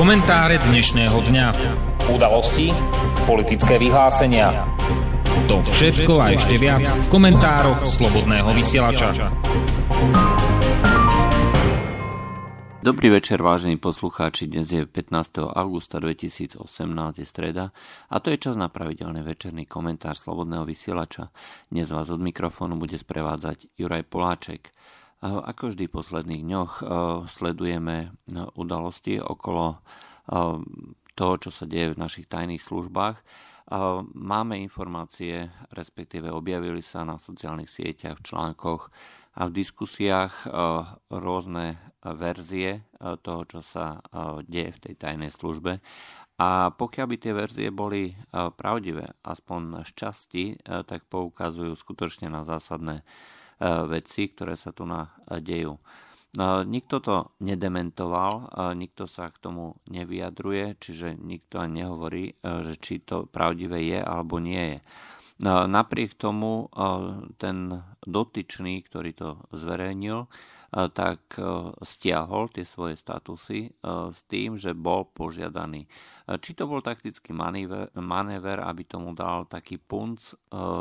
Komentáre dnešného dňa. Udalosti, politické vyhlásenia. To všetko a ešte viac v komentároch Slobodného vysielača. Dobrý večer, vážení poslucháči. Dnes je 15. augusta 2018, je streda a to je čas na pravidelný večerný komentár Slobodného vysielača. Dnes vás od mikrofónu bude sprevádzať Juraj Poláček. Ako vždy v posledných dňoch e, sledujeme e, udalosti okolo e, toho, čo sa deje v našich tajných službách. Máme informácie, respektíve objavili sa na sociálnych sieťach, v článkoch a v diskusiách rôzne verzie toho, čo sa deje v tej tajnej službe. A pokiaľ by tie verzie boli pravdivé, aspoň z časti, tak poukazujú skutočne na zásadné E, veci, ktoré sa tu na e, dejú. No, nikto to nedementoval, e, nikto sa k tomu nevyjadruje, čiže nikto ani nehovorí, že či to pravdivé je alebo nie je. Napriek tomu ten dotyčný, ktorý to zverejnil, tak stiahol tie svoje statusy s tým, že bol požiadaný či to bol taktický manéver, aby tomu dal taký punc e,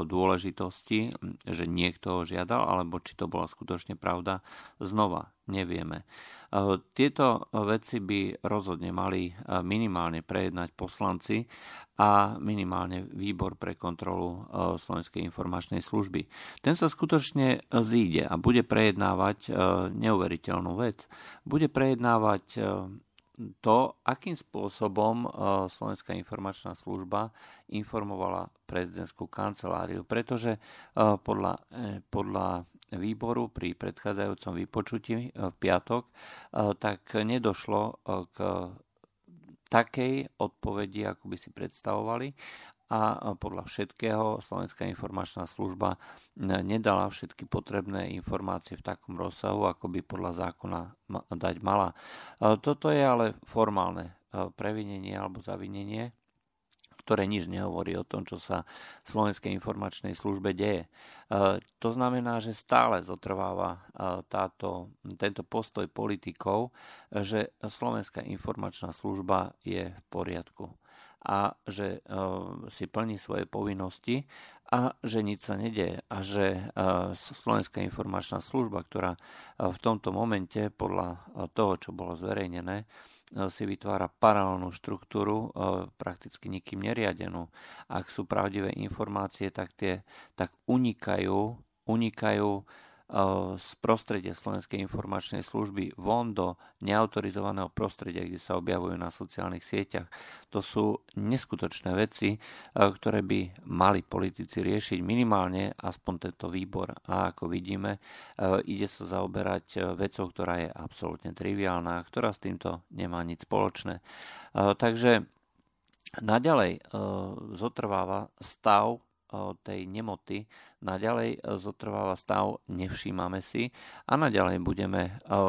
dôležitosti, že niekto ho žiadal, alebo či to bola skutočne pravda, znova nevieme. E, tieto veci by rozhodne mali e, minimálne prejednať poslanci a minimálne výbor pre kontrolu Slovenskej informačnej služby. Ten sa skutočne zíde a bude prejednávať neuveriteľnú vec. Bude prejednávať to, akým spôsobom e, Slovenská informačná služba informovala prezidentskú kanceláriu, pretože e, podľa, e, podľa výboru pri predchádzajúcom vypočutí v piatok, tak nedošlo k takej odpovedi, ako by si predstavovali a podľa všetkého Slovenská informačná služba nedala všetky potrebné informácie v takom rozsahu, ako by podľa zákona dať mala. Toto je ale formálne previnenie alebo zavinenie, ktoré nič nehovorí o tom, čo sa Slovenskej informačnej službe deje. To znamená, že stále zotrváva táto, tento postoj politikov, že Slovenská informačná služba je v poriadku a že e, si plní svoje povinnosti a že nič sa nedeje a že e, Slovenská informačná služba, ktorá e, v tomto momente podľa toho, čo bolo zverejnené, si vytvára paralelnú štruktúru, prakticky nikým neriadenú. Ak sú pravdivé informácie, tak tie tak unikajú, unikajú z prostredia Slovenskej informačnej služby von do neautorizovaného prostredia, kde sa objavujú na sociálnych sieťach. To sú neskutočné veci, ktoré by mali politici riešiť minimálne aspoň tento výbor. A ako vidíme, ide sa zaoberať vecou, ktorá je absolútne triviálna, ktorá s týmto nemá nič spoločné. Takže naďalej zotrváva stav tej nemoty. Naďalej e, zotrváva stav, nevšímame si a naďalej budeme, e,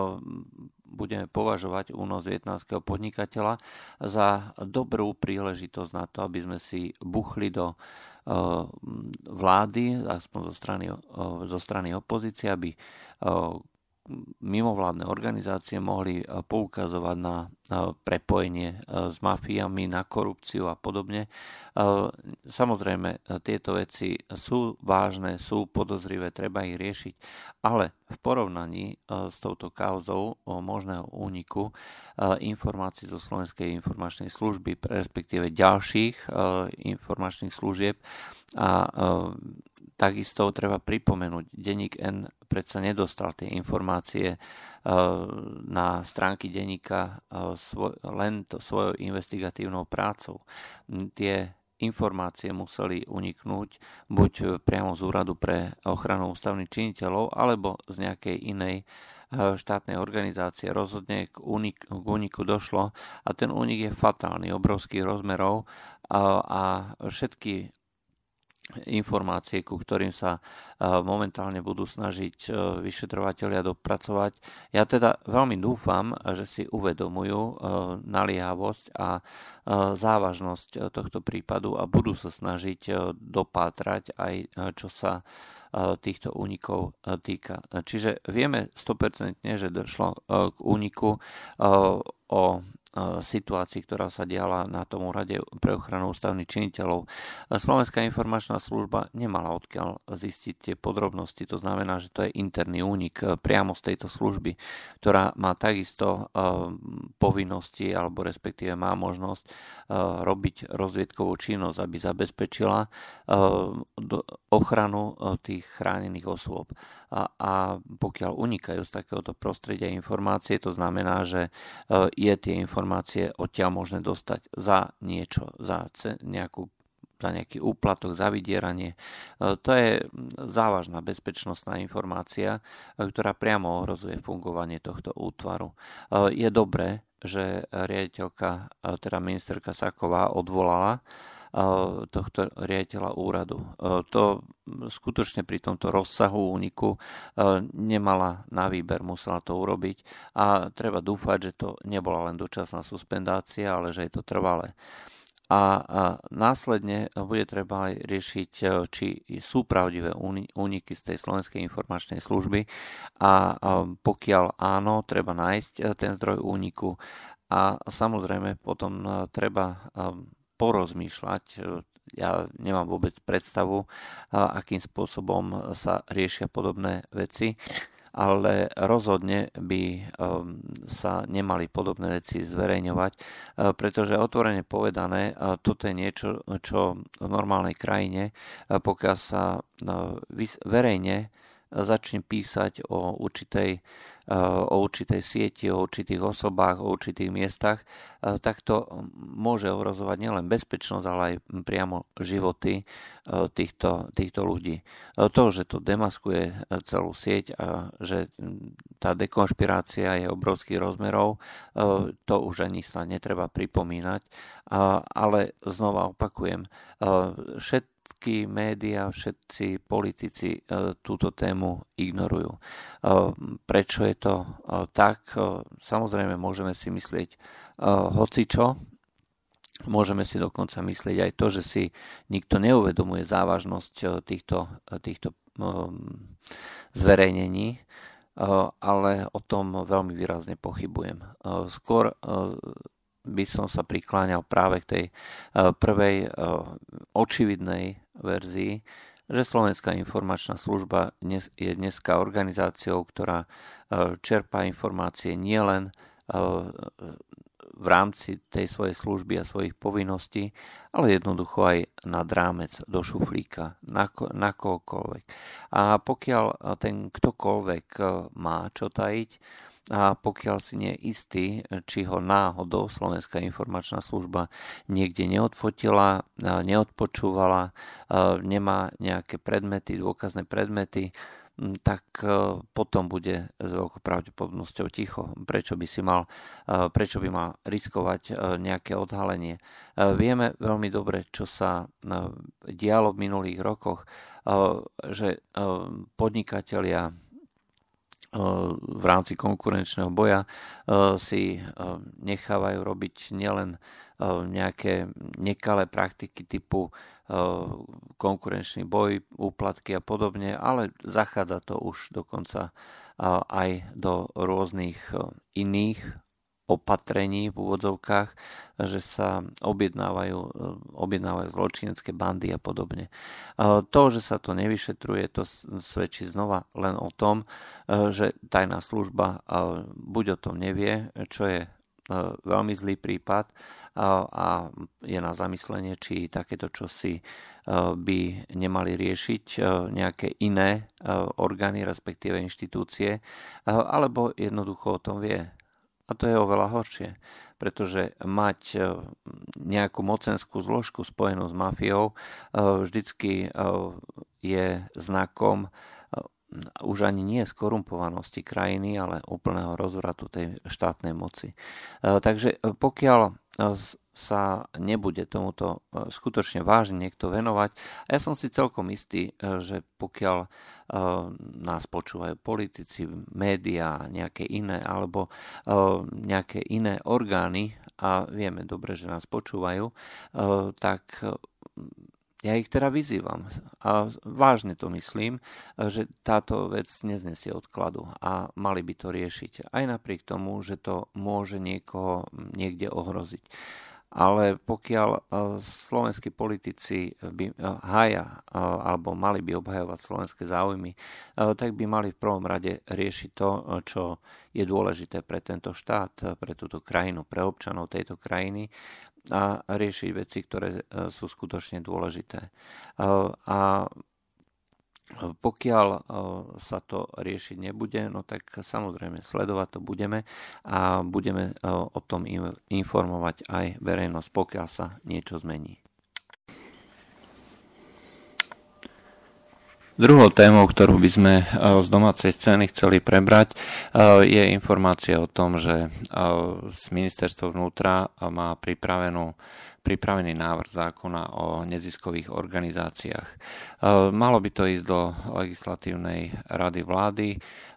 budeme považovať únos vietnamského podnikateľa za dobrú príležitosť na to, aby sme si buchli do e, vlády, aspoň zo strany, zo strany opozície, aby mimovládne organizácie mohli eh, poukazovať na prepojenie eh, s mafiami, na korupciu a podobne. Eh, samozrejme, tieto veci sú vážne, sú podozrivé, treba ich riešiť, ale v porovnaní s touto kauzou možného úniku informácií zo Slovenskej informačnej služby, respektíve ďalších informačných služieb a Takisto treba pripomenúť, denník N predsa nedostal tie informácie e, na stránky denníka e, len to svojou investigatívnou prácou. Tie informácie museli uniknúť buď priamo z úradu pre ochranu ústavných činiteľov alebo z nejakej inej štátnej organizácie. Rozhodne k, unik, k úniku došlo a ten únik je fatálny, obrovských rozmerov a všetky informácie, ku ktorým sa e, momentálne budú snažiť e, vyšetrovateľia dopracovať. Ja teda veľmi dúfam, že si uvedomujú e, naliehavosť a závažnosť tohto prípadu a budú sa snažiť dopátrať aj čo sa týchto únikov týka. Čiže vieme 100% že došlo k úniku o situácii, ktorá sa diala na tom úrade pre ochranu ústavných činiteľov. Slovenská informačná služba nemala odkiaľ zistiť tie podrobnosti, to znamená, že to je interný únik priamo z tejto služby, ktorá má takisto povinnosti alebo respektíve má možnosť robiť rozviedkovú činnosť, aby zabezpečila ochranu tých chránených osôb. A, a pokiaľ unikajú z takéhoto prostredia informácie, to znamená, že je tie informácie odtiaľ možné dostať za niečo, za nejakú za nejaký úplatok, za vydieranie. To je závažná bezpečnostná informácia, ktorá priamo ohrozuje fungovanie tohto útvaru. Je dobré, že riaditeľka, teda ministerka Saková odvolala tohto riaditeľa úradu. To skutočne pri tomto rozsahu úniku nemala na výber, musela to urobiť. A treba dúfať, že to nebola len dočasná suspendácia, ale že je to trvalé. A, následne bude treba aj riešiť, či sú pravdivé úniky z tej slovenskej informačnej služby. A pokiaľ áno, treba nájsť ten zdroj úniku. A samozrejme potom treba porozmýšľať. Ja nemám vôbec predstavu, akým spôsobom sa riešia podobné veci, ale rozhodne by sa nemali podobné veci zverejňovať, pretože otvorene povedané, toto je niečo, čo v normálnej krajine, pokiaľ sa verejne začne písať o určitej o určitej sieti, o určitých osobách, o určitých miestach, tak to môže ohrozovať nielen bezpečnosť, ale aj priamo životy týchto, týchto ľudí. To, že to demaskuje celú sieť a že tá dekonšpirácia je obrovských rozmerov, to už ani sa netreba pripomínať, ale znova opakujem, všet, všetky médiá, všetci politici e, túto tému ignorujú. E, prečo je to e, tak? Samozrejme, môžeme si myslieť hocičo, Môžeme si dokonca myslieť aj to, že si nikto neuvedomuje závažnosť týchto, týchto zverejnení, ale o tom veľmi výrazne pochybujem. Skôr by som sa prikláňal práve k tej prvej očividnej verzii, že Slovenská informačná služba je dneska organizáciou, ktorá eh, čerpá informácie nielen v rámci tej svojej služby a svojich povinností, ale jednoducho aj nad rámec do šuflíka, na, na kohokoľvek. A pokiaľ ten ktokoľvek má čo tajiť, a pokiaľ si nie istý, či ho náhodou Slovenská informačná služba niekde neodfotila, neodpočúvala, nemá nejaké predmety, dôkazné predmety, tak potom bude s veľkou pravdepodobnosťou ticho. Prečo by si mal, prečo by mal riskovať nejaké odhalenie. Vieme veľmi dobre, čo sa dialo v minulých rokoch, že podnikatelia v rámci konkurenčného boja si nechávajú robiť nielen nejaké nekalé praktiky typu konkurenčný boj, úplatky a podobne, ale zachádza to už dokonca aj do rôznych iných opatrení v úvodzovkách, že sa objednávajú, objednávajú zločinecké bandy a podobne. To, že sa to nevyšetruje, to svedčí znova len o tom, že tajná služba buď o tom nevie, čo je veľmi zlý prípad a je na zamyslenie, či takéto čosi by nemali riešiť nejaké iné orgány, respektíve inštitúcie, alebo jednoducho o tom vie a to je oveľa horšie, pretože mať e, nejakú mocenskú zložku spojenú s mafiou e, vždycky e, je znakom už ani nie skorumpovanosti krajiny, ale úplného rozvratu tej štátnej moci. Takže pokiaľ sa nebude tomuto e, skutočne vážne niekto venovať. A ja som si celkom istý, e, že pokiaľ e, nás počúvajú politici, médiá, nejaké iné, alebo nejaké iné orgány, a vieme dobre, že nás počúvajú, tak ja ich teda vyzývam a vážne to myslím, že táto vec neznesie odkladu a mali by to riešiť. Aj napriek tomu, že to môže niekoho niekde ohroziť. Ale pokiaľ e, slovenskí politici by hája e, alebo mali by obhajovať slovenské záujmy, e, tak by mali v prvom rade riešiť to, čo je dôležité pre tento štát, pre túto krajinu, pre občanov tejto krajiny a riešiť veci, ktoré e, sú skutočne dôležité. E, a pokiaľ e, sa to riešiť nebude, no tak samozrejme sledovať to budeme a budeme o tom informovať aj verejnosť, pokiaľ sa niečo zmení. Druhou témou, ktorú by sme z domácej scény chceli prebrať, je informácia o tom, že z ministerstvo vnútra má pripravenú pripravený návrh zákona o neziskových organizáciách. Malo by to ísť do legislatívnej rady vlády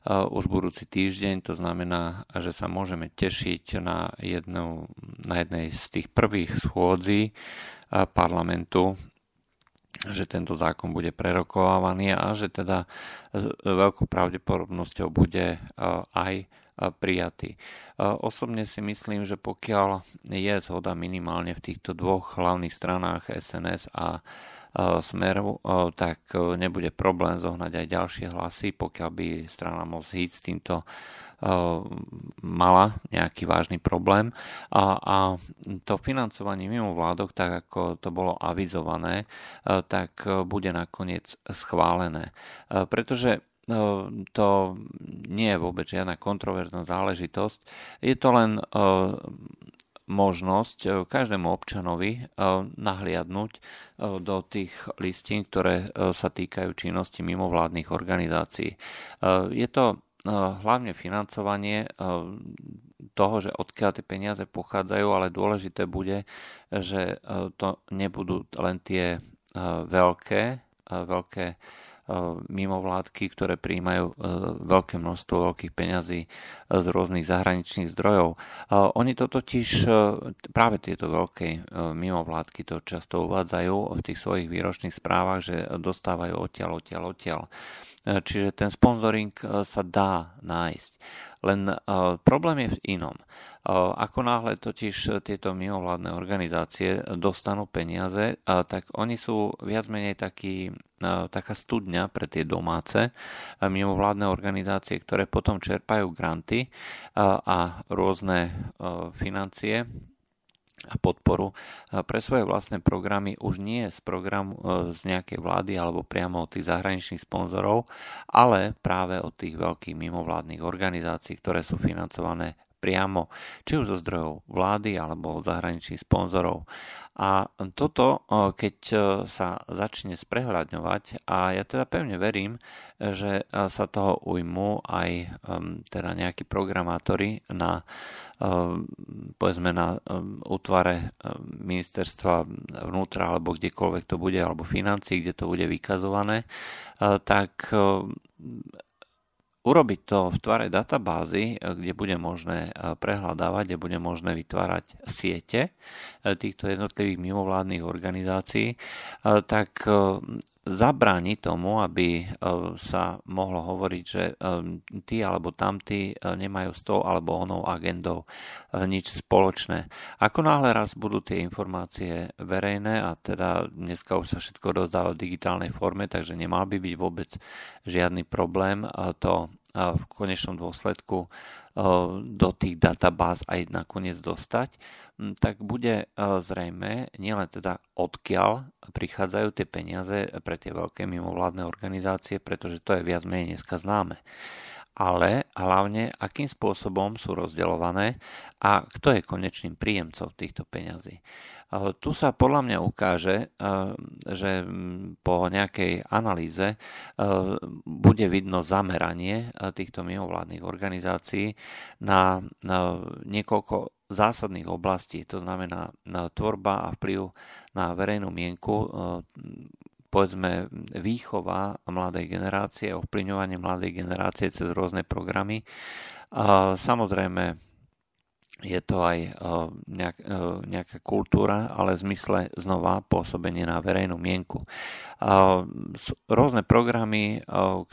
už budúci týždeň, to znamená, že sa môžeme tešiť na, jednu, na jednej z tých prvých schôdzí parlamentu že tento zákon bude prerokovávaný a že teda s veľkou pravdepodobnosťou bude e, aj e, prijatý. E, osobne si myslím, že pokiaľ je zhoda minimálne v týchto dvoch hlavných stranách SNS a Smeru, tak nebude problém zohnať aj ďalšie hlasy, pokiaľ by strana ísť s týmto mala nejaký vážny problém a, a to financovanie mimo vládok, tak ako to bolo avizované, tak bude nakoniec schválené. Pretože to nie je vôbec žiadna kontroverzná záležitosť. Je to len možnosť každému občanovi nahliadnúť do tých listín, ktoré sa týkajú činnosti mimovládnych organizácií. Je to Eh, hlavne financovanie eh, toho, že odkiaľ tie peniaze pochádzajú, ale dôležité bude, že eh, to nebudú len tie veľké, veľké mimovládky, ktoré príjmajú veľké množstvo veľkých peňazí z rôznych zahraničných zdrojov. Oni to totiž, práve tieto veľké mimovládky to často uvádzajú v tých svojich výročných správach, že dostávajú odtiaľ, odtiaľ, odtiaľ. E, čiže ten sponzoring e, sa dá nájsť. Len e, problém je v inom. Ako náhle totiž tieto mimovládne organizácie dostanú peniaze, tak oni sú viac menej taký, taká studňa pre tie domáce mimovládne organizácie, ktoré potom čerpajú granty a rôzne financie a podporu pre svoje vlastné programy už nie z programu e, z nejakej vlády alebo priamo od tých zahraničných sponzorov, ale práve od tých veľkých mimovládnych organizácií, ktoré sú financované priamo, či už zo zdrojov vlády alebo od zahraničných sponzorov. A toto, keď e, sa začne sprehľadňovať, a ja teda pevne verím, že e, sa toho ujmú aj teda nejakí programátori na povedzme na útvare ministerstva vnútra alebo kdekoľvek to bude, alebo financí, kde to bude vykazované, tak urobiť to v tvare databázy, eh, kde bude možné eh, prehľadávať, kde bude možné vytvárať siete eh, týchto jednotlivých mimovládnych organizácií, tak zabráni tomu, aby sa mohlo hovoriť, že tí alebo tamtí nemajú s tou alebo onou agendou nič spoločné. Ako náhle raz budú tie informácie verejné a teda dneska už sa všetko dozdáva v digitálnej forme, takže nemal by byť vôbec žiadny problém to v konečnom dôsledku do tých databáz aj nakoniec dostať, tak bude zrejme nielen teda odkiaľ prichádzajú tie peniaze pre tie veľké mimovládne organizácie, pretože to je viac menej dneska známe, ale hlavne akým spôsobom sú rozdeľované a kto je konečným príjemcom týchto peňazí. Tu sa podľa mňa ukáže, že po nejakej analýze bude vidno zameranie týchto mimovládnych organizácií na niekoľko zásadných oblastí, to znamená tvorba a vplyv na verejnú mienku, povedzme výchova mladej generácie, ovplyvňovanie mladej generácie cez rôzne programy. Samozrejme je to aj nejak, nejaká kultúra, ale v zmysle znova pôsobenie na verejnú mienku. Rôzne programy,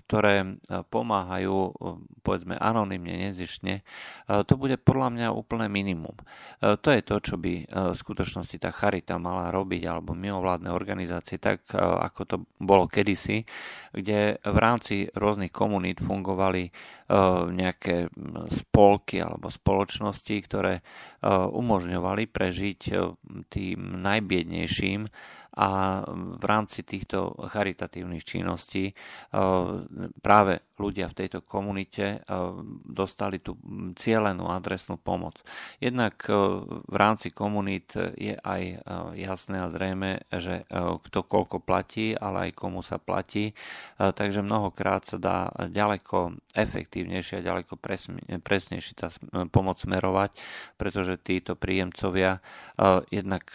ktoré pomáhajú, povedzme, anonymne, nezišne, to bude podľa mňa úplné minimum. To je to, čo by v skutočnosti tá charita mala robiť, alebo mimovládne organizácie, tak ako to bolo kedysi, kde v rámci rôznych komunít fungovali nejaké spolky alebo spoločnosti, ktoré umožňovali prežiť tým najbiednejším a v rámci týchto charitatívnych činností práve ľudia v tejto komunite dostali tú cielenú adresnú pomoc. Jednak v rámci komunít je aj jasné a zrejme, že kto koľko platí, ale aj komu sa platí, takže mnohokrát sa dá ďaleko efektívnejšie a ďaleko presnejšie tá pomoc smerovať, pretože títo príjemcovia jednak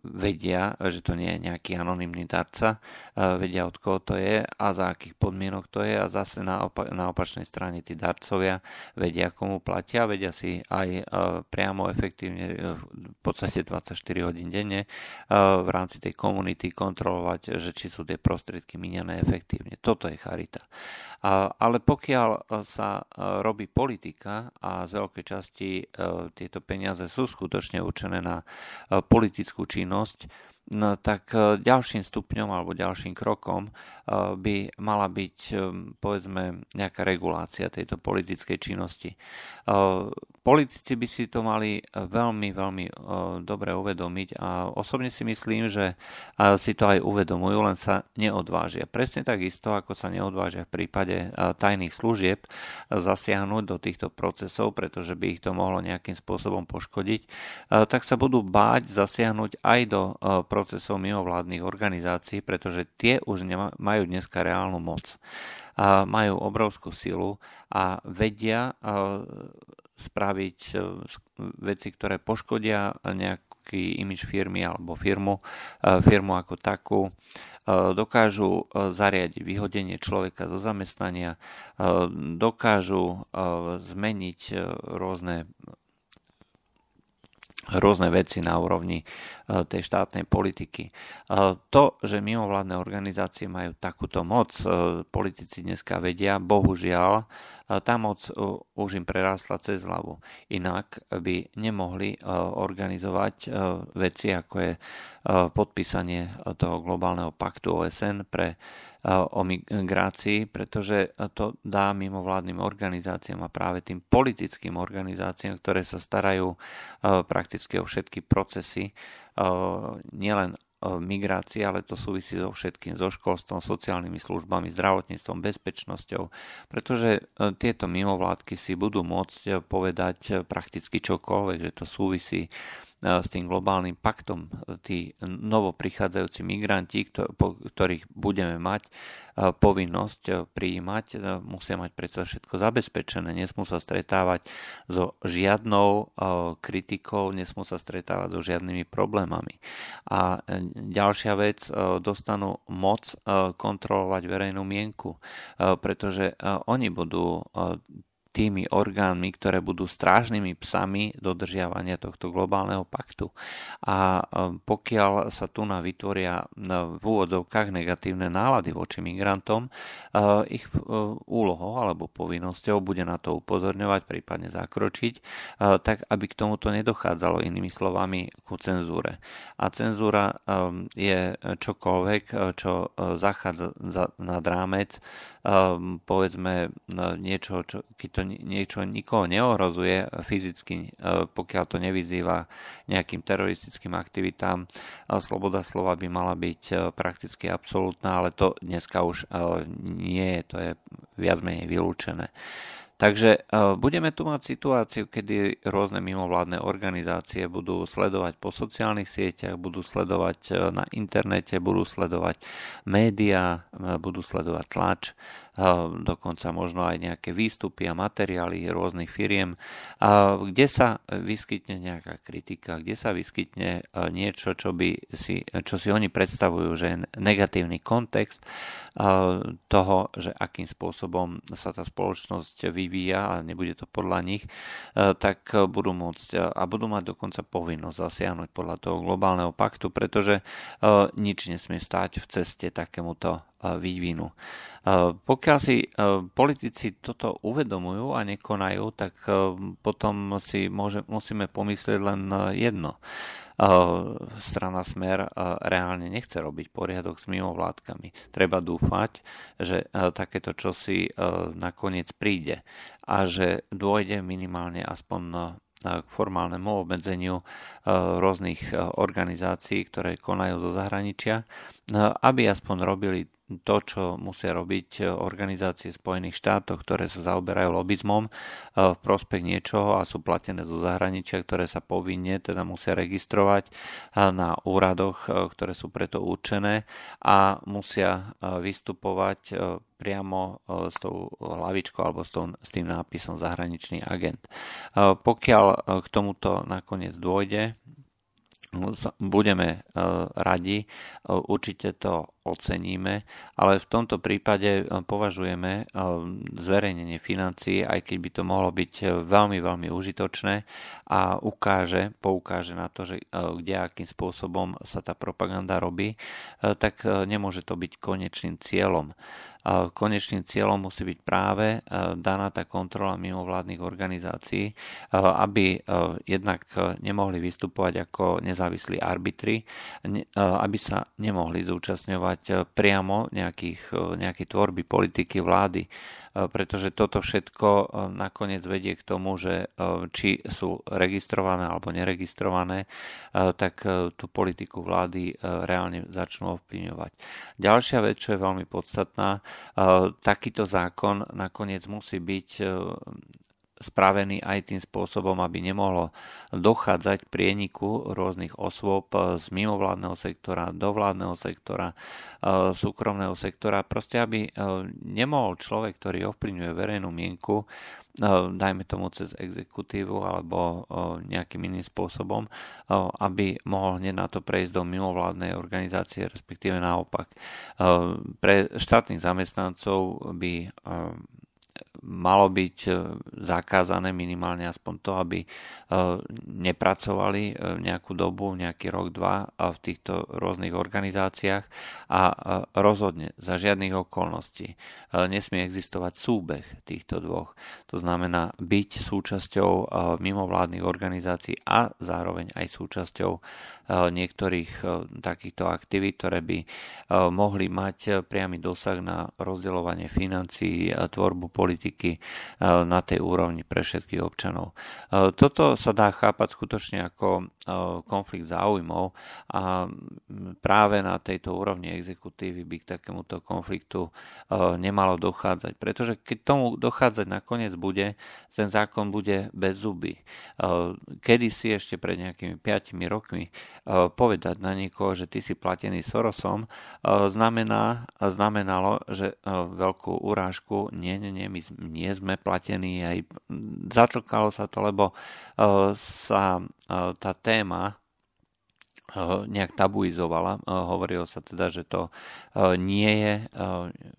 vedia, že to nie je nejaký anonymný darca, vedia od koho to je a za akých podmienok to je a zase na, opa- na opačnej strane tí darcovia vedia, komu platia, vedia si aj priamo efektívne v podstate 24 hodín denne v rámci tej komunity kontrolovať, že či sú tie prostriedky minené efektívne. Toto je charita. Ale pokiaľ sa robí politika a z veľkej časti tieto peniaze sú skutočne určené na politickú činnosť, No tak e, ďalším stupňom alebo ďalším krokom by mala byť e, povedzme nejaká regulácia tejto politickej činnosti. Politici by si to mali veľmi, veľmi dobre uvedomiť a osobne si myslím, že si to aj uvedomujú, len sa neodvážia. Presne takisto, ako sa neodvážia v prípade tajných služieb zasiahnuť do týchto procesov, pretože by ich to mohlo nejakým spôsobom poškodiť, tak sa budú báť zasiahnuť aj do procesov mimovládnych organizácií, pretože tie už majú dneska reálnu moc. Majú obrovskú silu a vedia spraviť e, veci, ktoré poškodia nejaký imič firmy alebo firmu, e, firmu ako takú e, dokážu zariadiť vyhodenie človeka zo zamestnania, dokážu zmeniť rôzne rôzne veci na úrovni e, tej štátnej politiky. E, to, že mimovládne organizácie majú takúto moc, e, politici dneska vedia, bohužiaľ, tá moc už im prerástla cez hlavu. Inak by nemohli organizovať veci, ako je podpísanie toho globálneho paktu OSN pre o migrácii, pretože to dá mimovládnym organizáciám a práve tým politickým organizáciám, ktoré sa starajú prakticky o všetky procesy, nielen migrácie, ale to súvisí so všetkým, so školstvom, sociálnymi službami, zdravotníctvom, bezpečnosťou, pretože tieto mimovládky si budú môcť povedať prakticky čokoľvek, že to súvisí s tým globálnym paktom, tí novo prichádzajúci migranti, ktorých budeme mať povinnosť prijímať, musia mať predsa všetko zabezpečené, nesmú sa stretávať so žiadnou kritikou, nesmú sa stretávať so žiadnymi problémami. A ďalšia vec, dostanú moc kontrolovať verejnú mienku, pretože oni budú tými orgánmi, ktoré budú strážnymi psami dodržiavania tohto globálneho paktu. A e, pokiaľ sa tu na vytvoria e, v úvodzovkách negatívne nálady voči migrantom, e, ich úlohou alebo povinnosťou bude na to upozorňovať, prípadne zakročiť, tak aby k tomuto nedochádzalo inými slovami ku cenzúre. A cenzúra je čokoľvek, čo zachádza nad rámec um, povedzme no, niečo, čo, keď to niečo nikoho neohrozuje fyzicky, uh, pokiaľ to nevyzýva nejakým teroristickým aktivitám, uh, sloboda slova by mala byť uh, prakticky absolútna, ale to dneska už nie je, to je viac menej vylúčené. Takže e, budeme tu mať situáciu, kedy rôzne mimovládne organizácie budú sledovať po sociálnych sieťach, budú sledovať e, na internete, budú sledovať médiá, e, budú sledovať tlač dokonca možno aj nejaké výstupy a materiály rôznych firiem, kde sa vyskytne nejaká kritika, kde sa vyskytne niečo, čo, by si, čo si oni predstavujú, že je negatívny kontext toho, že akým spôsobom sa tá spoločnosť vyvíja a nebude to podľa nich, tak budú môcť a budú mať dokonca povinnosť zasiahnuť podľa toho globálneho paktu, pretože nič nesmie stáť v ceste takémuto vývinu. Pokiaľ si politici toto uvedomujú a nekonajú, tak potom si môže, musíme pomyslieť len jedno. Strana Smer reálne nechce robiť poriadok s mimovládkami. Treba dúfať, že takéto čosi nakoniec príde a že dôjde minimálne aspoň k formálnemu obmedzeniu rôznych organizácií, ktoré konajú zo zahraničia, aby aspoň robili to, čo musia robiť organizácie Spojených štátov, ktoré sa zaoberajú lobizmom eh, v prospech niečoho a sú platené zo zahraničia, ktoré sa povinne teda musia registrovať eh, na úradoch, ktoré sú preto určené a musia vystupovať priamo s tou hlavičkou alebo s, s tým nápisom zahraničný agent. Pokiaľ k tomuto nakoniec dôjde, budeme radi, určite to oceníme, ale v tomto prípade eh, považujeme zverejnenie financií, aj keď by to mohlo byť veľmi, veľmi užitočné a ukáže, poukáže na to, že kde akým spôsobom sa tá propaganda robí, tak nemôže to byť konečným cieľom. Konečným cieľom musí byť práve daná tá kontrola mimovládnych organizácií, aby jednak nemohli vystupovať ako nezávislí arbitri, aby sa nemohli zúčastňovať priamo nejakých, nejaké tvorby politiky vlády, pretože toto všetko nakoniec vedie k tomu, že či sú registrované alebo neregistrované, tak tú politiku vlády reálne začnú ovplyvňovať. Ďalšia vec, čo je veľmi podstatná, takýto zákon nakoniec musí byť spravený aj tým spôsobom, aby nemohlo dochádzať k prieniku rôznych osôb z mimovládneho sektora do vládneho sektora, e, súkromného sektora. Proste, aby e, nemohol človek, ktorý ovplyvňuje verejnú mienku, e, dajme tomu cez exekutívu alebo nejakým iným spôsobom, aby mohol hneď na to prejsť do mimovládnej organizácie, respektíve naopak. Pre štátnych zamestnancov by malo byť e, zakázané minimálne aspoň to, aby e, nepracovali e, nejakú dobu, nejaký rok, dva v týchto rôznych organizáciách a rozhodne za žiadnych okolností nesmie existovať súbeh týchto dvoch. To znamená byť súčasťou mimovládnych organizácií a zároveň aj súčasťou niektorých takýchto aktivít, ktoré by mohli mať priamy dosah na rozdeľovanie financií, tvorbu politiky na tej úrovni pre všetkých občanov. Toto sa dá chápať skutočne ako konflikt záujmov a práve na tejto úrovni exekutívy by k takémuto konfliktu nemalo dochádzať. Pretože keď tomu dochádzať nakoniec bude, ten zákon bude bez zuby. Kedy si ešte pred nejakými 5 rokmi povedať na niekoho, že ty si platený Sorosom, znamená, znamenalo, že veľkú urážku, nie, nie, nie, my nie sme platení, aj zatlkalo sa to, lebo sa tá téma nejak tabuizovala. Hovorilo sa teda, že to nie je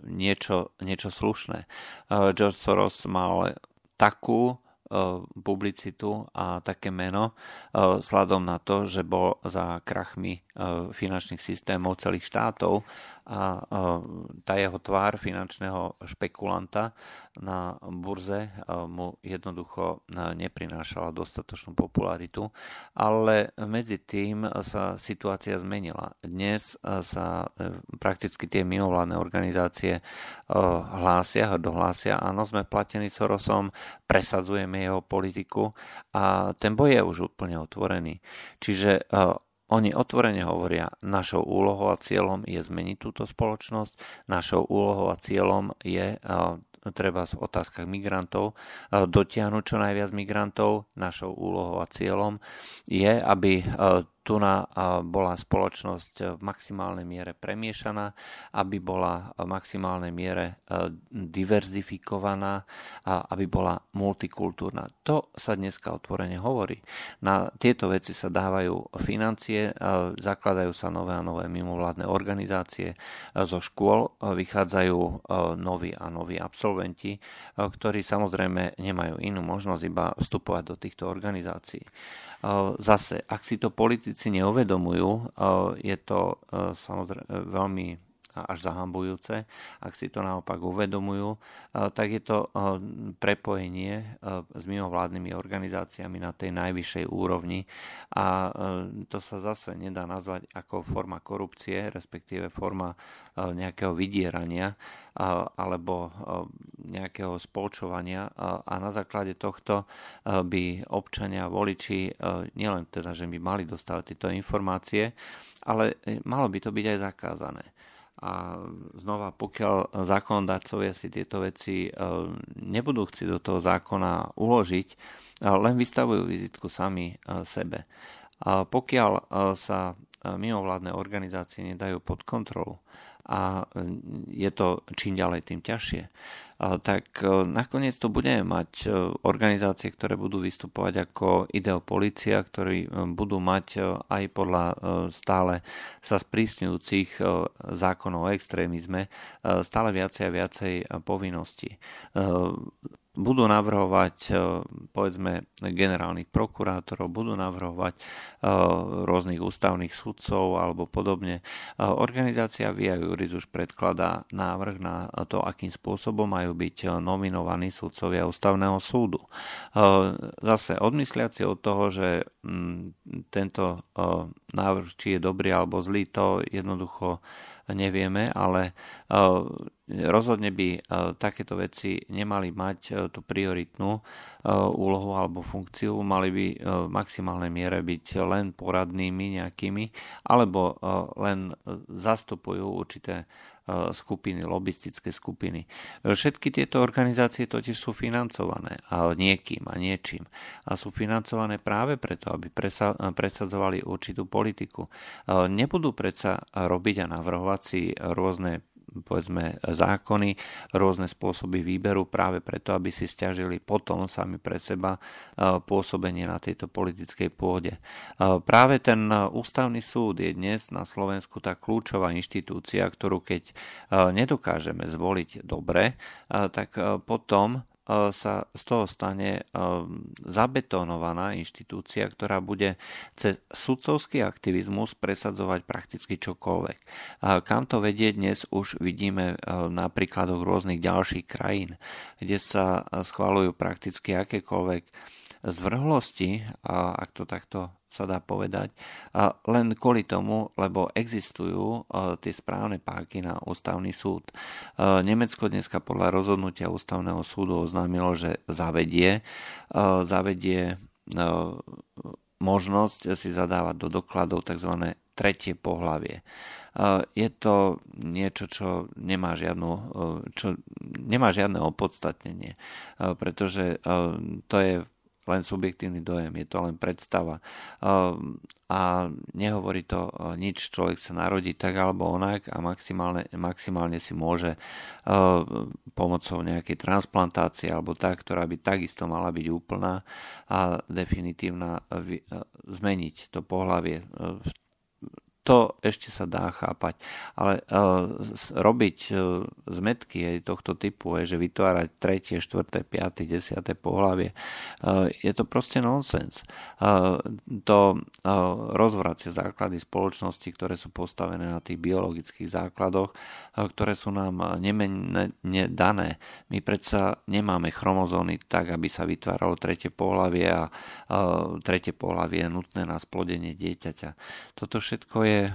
niečo, niečo slušné. George Soros mal takú publicitu a také meno sladom na to, že bol za krachmi finančných systémov celých štátov a tá jeho tvár finančného špekulanta na burze mu jednoducho neprinášala dostatočnú popularitu, ale medzi tým sa situácia zmenila. Dnes sa e, prakticky tie mimovládne organizácie hlásia, dohlásia, áno, sme platení Sorosom, presadzujeme jeho politiku a ten boj je už úplne otvorený. Čiže oni otvorene hovoria, našou úlohou a cieľom je zmeniť túto spoločnosť, našou úlohou a cieľom je treba v otázkach migrantov dotiahnuť čo najviac migrantov. Našou úlohou a cieľom je, aby tu bola spoločnosť v maximálnej miere premiešaná, aby bola v maximálnej miere diverzifikovaná a aby bola multikultúrna. To sa dneska otvorene hovorí. Na tieto veci sa dávajú financie, zakladajú sa nové a nové mimovládne organizácie, zo škôl vychádzajú noví a noví absolventi, ktorí samozrejme nemajú inú možnosť iba vstupovať do týchto organizácií. Zase, ak si to politici neuvedomujú, je to samozrejme veľmi až zahambujúce. Ak si to naopak uvedomujú, tak je to prepojenie s mimovládnymi organizáciami na tej najvyššej úrovni a to sa zase nedá nazvať ako forma korupcie, respektíve forma nejakého vydierania alebo nejakého spolčovania a na základe tohto by občania, voliči nielen teda, že by mali dostávať tieto informácie, ale malo by to byť aj zakázané. A znova, pokiaľ zákonodarcovia si tieto veci e, nebudú chcieť do toho zákona uložiť, e, len vystavujú vizitku sami e, sebe. A pokiaľ sa mimovládne organizácie nedajú pod kontrolu a je to čím ďalej tým ťažšie, tak e, nakoniec to budeme mať e, organizácie, ktoré budú vystupovať ako ideopolicia, ktorí e, budú mať aj podľa stále sa sprísňujúcich zákonov o extrémizme stále viacej a viacej povinností budú navrhovať e, povedzme generálnych prokurátorov, budú navrhovať e, rôznych ústavných sudcov alebo podobne. E, organizácia Via Juris už predkladá návrh na to, akým spôsobom majú byť nominovaní sudcovia ústavného súdu. Zase odmysliaci od toho, že mm, tento návrh, či je dobrý alebo zlý, to jednoducho nevieme, ale rozhodne by e, takéto veci nemali mať e, tú prioritnú úlohu alebo funkciu, mali by v maximálnej miere byť len poradnými nejakými, alebo len zastupujú určité skupiny, lobistické skupiny. Všetky tieto organizácie totiž sú financované niekým a niečím. A sú financované práve preto, aby presadzovali určitú politiku. Nebudú predsa robiť a navrhovať si rôzne povedzme zákony, rôzne spôsoby výberu práve preto, aby si stiažili potom sami pre seba e, pôsobenie na tejto politickej pôde. E, práve ten ústavný súd je dnes na Slovensku tá kľúčová inštitúcia, ktorú keď e, nedokážeme zvoliť dobre, tak potom E, sa z toho stane e, zabetonovaná inštitúcia, ktorá bude cez sudcovský aktivizmus presadzovať prakticky čokoľvek. Kam to vedie dnes už vidíme e, na príkladoch rôznych ďalších krajín, kde sa schválujú prakticky akékoľvek zvrhlosti, ak to takto sa dá povedať, len kvôli tomu, lebo existujú tie správne páky na ústavný súd. Nemecko dneska podľa rozhodnutia ústavného súdu oznámilo, že zavedie, zavedie možnosť si zadávať do dokladov tzv. tretie pohlavie. Je to niečo, čo nemá, žiadnu, čo nemá žiadne opodstatnenie, pretože to je len subjektívny dojem, je to len predstava. Ehm, a nehovorí to e, nič, človek sa narodí tak alebo onak a maximálne, maximálne si môže e, pomocou nejakej transplantácie alebo tak, ktorá by takisto mala byť úplná a definitívna e, zmeniť to pohlavie v to ešte sa dá chápať. Ale uh, robiť uh, zmetky aj tohto typu, aj, že vytvárať tretie, štvrté, piaté, desiaté pohlavie, uh, je to proste nonsens. Uh, to uh, rozvracia základy spoločnosti, ktoré sú postavené na tých biologických základoch, uh, ktoré sú nám nemenne dané. My predsa nemáme chromozóny tak, aby sa vytváralo tretie pohlavie a uh, tretie pohlavie je nutné na splodenie dieťaťa. Toto všetko je je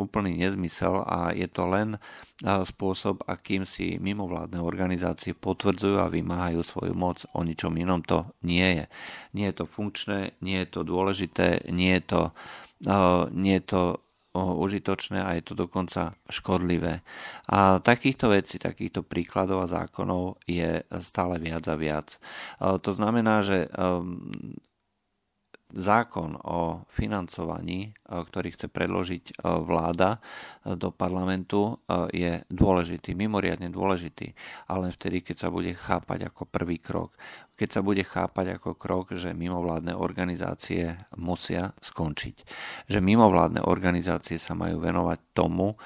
úplný nezmysel a je to len spôsob, akým si mimovládne organizácie potvrdzujú a vymáhajú svoju moc. O ničom inom to nie je. Nie je to funkčné, nie je to dôležité, nie je to, nie je to užitočné a je to dokonca škodlivé. A takýchto vecí, takýchto príkladov a zákonov je stále viac a viac. To znamená, že zákon o financovaní, ktorý chce predložiť vláda do parlamentu, je dôležitý, mimoriadne dôležitý, ale vtedy, keď sa bude chápať ako prvý krok. Keď sa bude chápať ako krok, že mimovládne organizácie musia skončiť. Že mimovládne organizácie sa majú venovať tomu,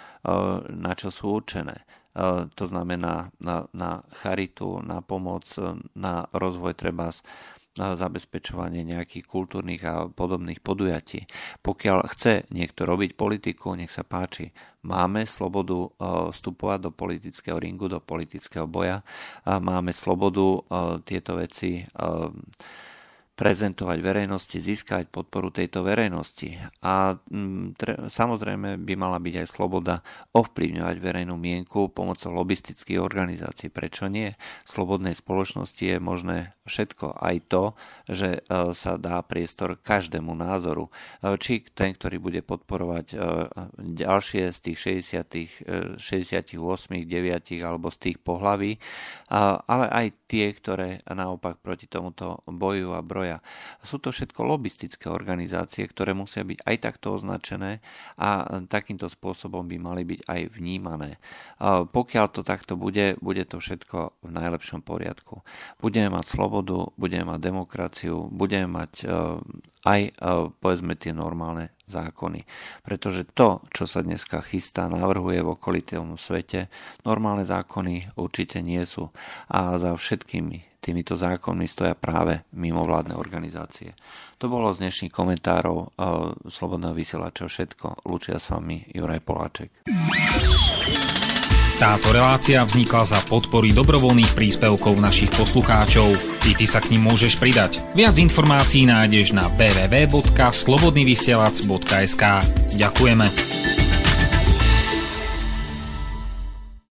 na čo sú určené to znamená na, na charitu, na pomoc, na rozvoj treba zabezpečovanie nejakých kultúrnych a podobných podujatí. Pokiaľ chce niekto robiť politiku, nech sa páči. Máme slobodu vstupovať do politického ringu, do politického boja. Máme slobodu tieto veci prezentovať verejnosti, získať podporu tejto verejnosti. A mm, tre, samozrejme by mala byť aj sloboda ovplyvňovať verejnú mienku pomocou lobistických organizácií. Prečo nie? V slobodnej spoločnosti je možné všetko. Aj to, že e, sa dá priestor každému názoru. E, či ten, ktorý bude podporovať e, ďalšie z tých 60, 68, 9 alebo z tých pohlaví, ale aj tie, ktoré naopak proti tomuto boju a broju zdroja. Sú to všetko lobistické organizácie, ktoré musia byť aj takto označené a takýmto spôsobom by mali byť aj vnímané. Pokiaľ to takto bude, bude to všetko v najlepšom poriadku. Budeme mať slobodu, budeme mať demokraciu, budeme mať e, aj e, povedzme tie normálne zákony. Pretože to, čo sa dneska chystá, navrhuje v okolitom svete, normálne zákony určite nie sú. A za všetkými týmito zákonmi stoja práve mimovládne organizácie. To bolo z dnešných komentárov uh, Slobodného vysielača všetko. Lučia s vami Juraj Poláček. Táto relácia vznikla za podpory dobrovoľných príspevkov našich poslucháčov. I ty sa k ním môžeš pridať. Viac informácií nájdeš na www.slobodnyvysielac.sk Ďakujeme.